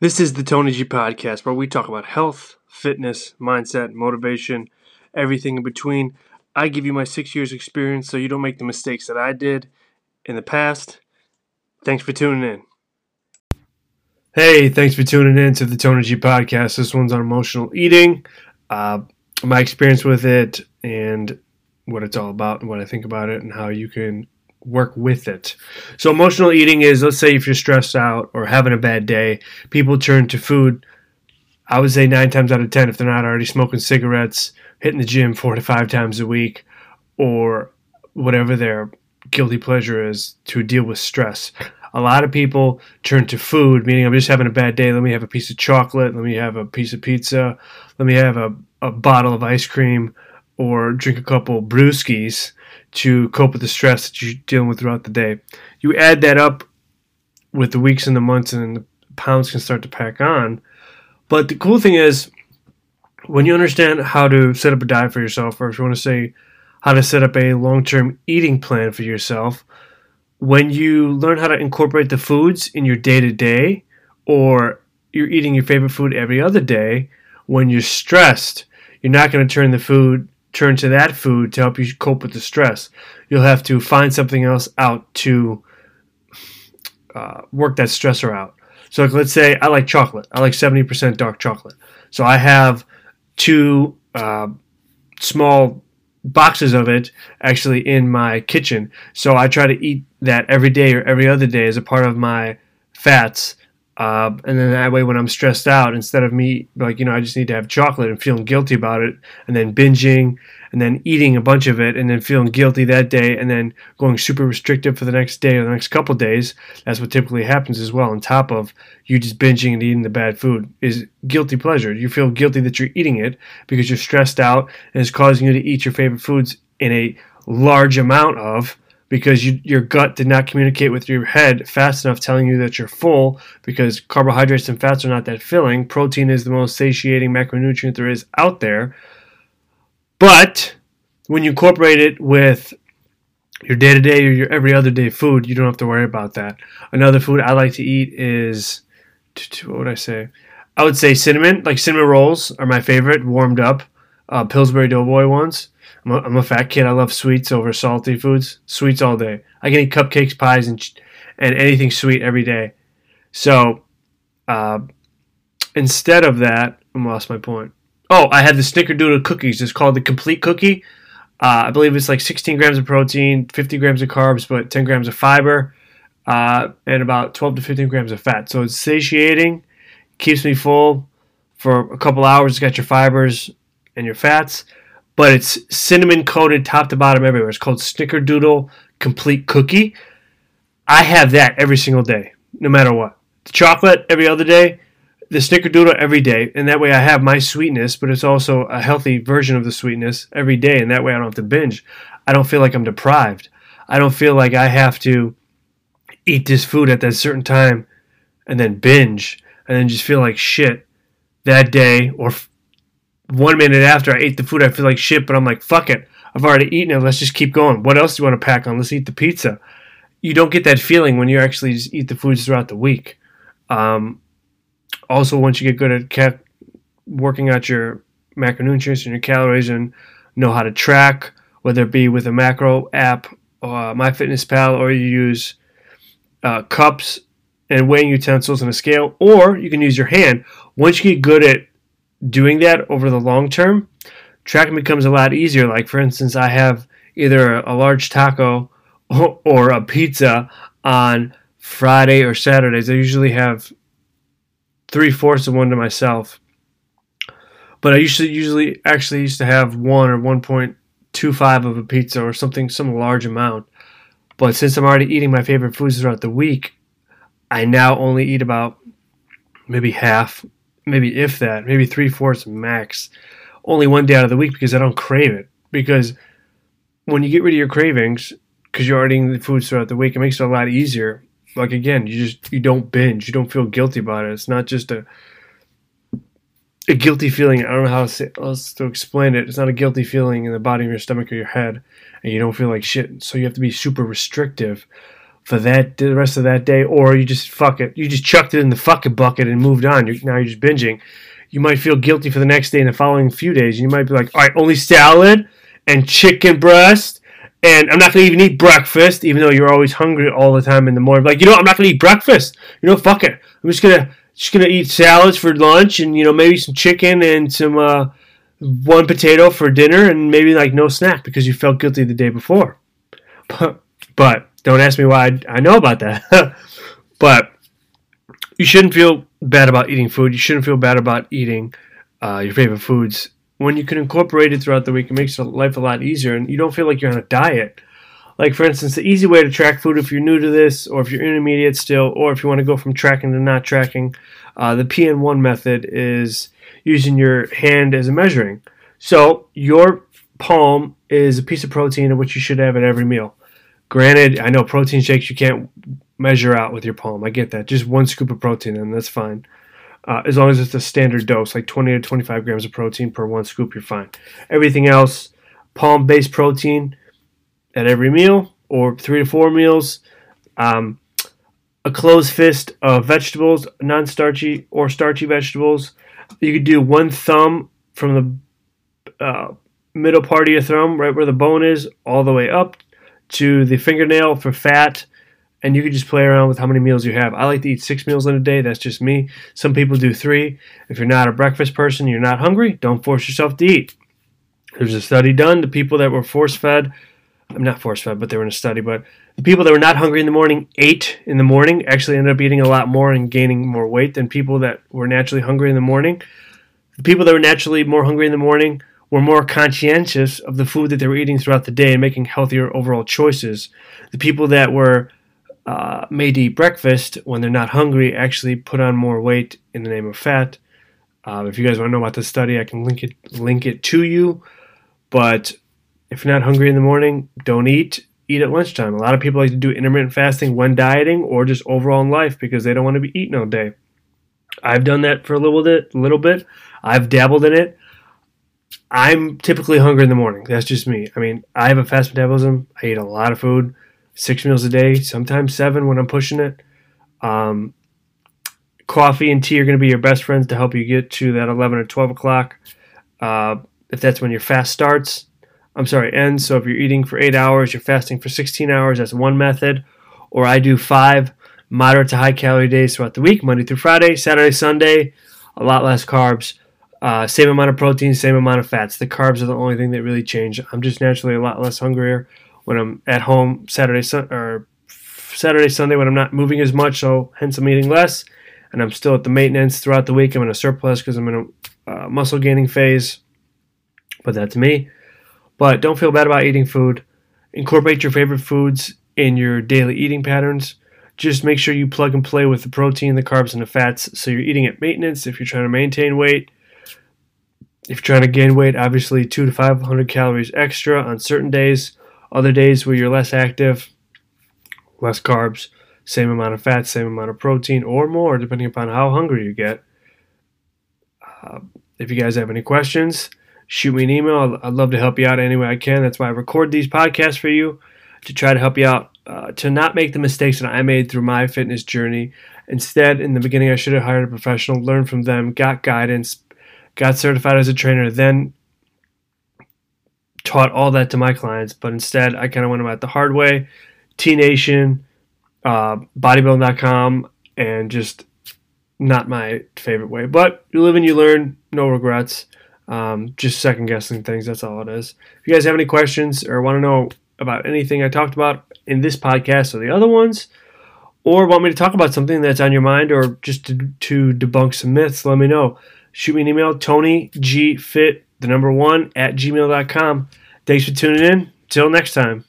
This is the Tony G podcast where we talk about health, fitness, mindset, motivation, everything in between. I give you my six years experience so you don't make the mistakes that I did in the past. Thanks for tuning in. Hey, thanks for tuning in to the Tony G podcast. This one's on emotional eating, uh, my experience with it, and what it's all about, and what I think about it, and how you can work with it. So emotional eating is let's say if you're stressed out or having a bad day, people turn to food. I would say nine times out of ten, if they're not already smoking cigarettes, hitting the gym four to five times a week, or whatever their guilty pleasure is to deal with stress. A lot of people turn to food, meaning I'm just having a bad day. Let me have a piece of chocolate. Let me have a piece of pizza. Let me have a, a bottle of ice cream or drink a couple brewskis to cope with the stress that you're dealing with throughout the day. You add that up with the weeks and the months, and the pounds can start to pack on. But the cool thing is, when you understand how to set up a diet for yourself, or if you want to say how to set up a long term eating plan for yourself, when you learn how to incorporate the foods in your day to day, or you're eating your favorite food every other day, when you're stressed, you're not going to turn the food turn to that food to help you cope with the stress. You'll have to find something else out to uh, work that stressor out. So like, let's say I like chocolate. I like 70% dark chocolate. So I have two uh, small boxes of it actually in my kitchen. So I try to eat that every day or every other day as a part of my fats uh, and then that way, when I'm stressed out, instead of me like you know, I just need to have chocolate and feeling guilty about it, and then binging, and then eating a bunch of it, and then feeling guilty that day, and then going super restrictive for the next day or the next couple days. That's what typically happens as well. On top of you just binging and eating the bad food is guilty pleasure. You feel guilty that you're eating it because you're stressed out, and it's causing you to eat your favorite foods in a large amount of because you, your gut did not communicate with your head fast enough telling you that you're full because carbohydrates and fats are not that filling. Protein is the most satiating macronutrient there is out there. But when you incorporate it with your day to day or your every other day food, you don't have to worry about that. Another food I like to eat is what would I say? I would say cinnamon, like cinnamon rolls are my favorite, warmed up. Uh, Pillsbury Doughboy ones. I'm a, I'm a fat kid. I love sweets over salty foods. Sweets all day. I can eat cupcakes, pies, and and anything sweet every day. So uh, instead of that, I lost my point. Oh, I had the Snickerdoodle cookies. It's called the Complete Cookie. Uh, I believe it's like 16 grams of protein, 50 grams of carbs, but 10 grams of fiber, uh, and about 12 to 15 grams of fat. So it's satiating, keeps me full for a couple hours. It's got your fibers and your fats but it's cinnamon coated top to bottom everywhere. It's called Snickerdoodle Complete Cookie. I have that every single day, no matter what. The chocolate every other day, the Snickerdoodle every day, and that way I have my sweetness, but it's also a healthy version of the sweetness every day, and that way I don't have to binge. I don't feel like I'm deprived. I don't feel like I have to eat this food at that certain time and then binge and then just feel like shit that day or one minute after I ate the food, I feel like shit, but I'm like, fuck it. I've already eaten it. Let's just keep going. What else do you want to pack on? Let's eat the pizza. You don't get that feeling when you actually just eat the foods throughout the week. Um, also, once you get good at ca- working out your macronutrients and your calories and know how to track, whether it be with a macro app, uh, MyFitnessPal, or you use uh, cups and weighing utensils and a scale, or you can use your hand. Once you get good at doing that over the long term, tracking becomes a lot easier. Like, for instance, I have either a large taco or a pizza on Friday or Saturdays. I usually have three fourths of one to myself. But I usually usually actually used to have one or 1.25 of a pizza or something, some large amount. But since I'm already eating my favorite foods throughout the week, I now only eat about maybe half maybe if that, maybe three fourths max, only one day out of the week because I don't crave it. Because when you get rid of your cravings, because you're already eating the foods throughout the week, it makes it a lot easier. Like again, you just you don't binge, you don't feel guilty about it. It's not just a a guilty feeling. I don't know how else to explain it. It's not a guilty feeling in the bottom of your stomach or your head, and you don't feel like shit. So you have to be super restrictive for that the rest of that day, or you just fuck it, you just chucked it in the fucking bucket and moved on. You're, now you're just binging. You might feel guilty for the next day and the following few days. You might be like, all right, only salad and chicken breast, and I'm not gonna even eat breakfast, even though you're always hungry all the time in the morning. Like, you know, I'm not gonna eat breakfast. You know, fuck it. I'm just gonna just gonna eat salads for lunch, and you know, maybe some chicken and some uh, one potato for dinner, and maybe like no snack because you felt guilty the day before. But but don't ask me why I, know about that. but you shouldn't feel bad about eating food. You shouldn't feel bad about eating uh, your favorite foods. When you can incorporate it throughout the week, it makes your life a lot easier, and you don't feel like you're on a diet. Like, for instance, the easy way to track food if you're new to this, or if you're intermediate still, or if you want to go from tracking to not tracking, uh, the PN1 method is using your hand as a measuring. So, your palm is a piece of protein, which you should have at every meal. Granted, I know protein shakes you can't measure out with your palm. I get that. Just one scoop of protein, and that's fine. Uh, as long as it's a standard dose, like 20 to 25 grams of protein per one scoop, you're fine. Everything else, palm based protein at every meal or three to four meals. Um, a closed fist of vegetables, non starchy or starchy vegetables. You could do one thumb from the uh, middle part of your thumb, right where the bone is, all the way up to the fingernail for fat and you can just play around with how many meals you have. I like to eat six meals in a day. That's just me. Some people do three. If you're not a breakfast person, you're not hungry, don't force yourself to eat. There's a study done. The people that were force fed, I'm not force fed, but they were in a study, but the people that were not hungry in the morning ate in the morning actually ended up eating a lot more and gaining more weight than people that were naturally hungry in the morning. The people that were naturally more hungry in the morning were more conscientious of the food that they were eating throughout the day and making healthier overall choices. The people that were uh, made to eat breakfast when they're not hungry actually put on more weight in the name of fat. Uh, if you guys want to know about this study, I can link it link it to you. But if you're not hungry in the morning, don't eat. Eat at lunchtime. A lot of people like to do intermittent fasting when dieting or just overall in life because they don't want to be eating all day. I've done that for a little bit, little bit. I've dabbled in it. I'm typically hungry in the morning. That's just me. I mean, I have a fast metabolism. I eat a lot of food six meals a day, sometimes seven when I'm pushing it. Um, coffee and tea are going to be your best friends to help you get to that 11 or 12 o'clock. Uh, if that's when your fast starts, I'm sorry, ends. So if you're eating for eight hours, you're fasting for 16 hours. That's one method. Or I do five moderate to high calorie days throughout the week, Monday through Friday, Saturday, Sunday, a lot less carbs. Uh, same amount of protein, same amount of fats. The carbs are the only thing that really change. I'm just naturally a lot less hungrier when I'm at home Saturday or Saturday Sunday when I'm not moving as much, so hence I'm eating less, and I'm still at the maintenance throughout the week. I'm in a surplus because I'm in a uh, muscle gaining phase, but that's me. But don't feel bad about eating food. Incorporate your favorite foods in your daily eating patterns. Just make sure you plug and play with the protein, the carbs, and the fats. So you're eating at maintenance if you're trying to maintain weight. If you're trying to gain weight, obviously two to 500 calories extra on certain days. Other days where you're less active, less carbs, same amount of fat, same amount of protein, or more, depending upon how hungry you get. Uh, if you guys have any questions, shoot me an email. I'd love to help you out any way I can. That's why I record these podcasts for you to try to help you out uh, to not make the mistakes that I made through my fitness journey. Instead, in the beginning, I should have hired a professional, learned from them, got guidance, got certified as a trainer, then taught all that to my clients, but instead I kind of went about the hard way. T Nation, uh, bodybuilding.com, and just not my favorite way. But you live and you learn, no regrets. Um, just second guessing things. That's all it is. If you guys have any questions or want to know about anything I talked about in this podcast or the other ones, or want me to talk about something that's on your mind or just to, to debunk some myths, let me know. Shoot me an email, Tony the number one at gmail.com. Thanks for tuning in. Till next time.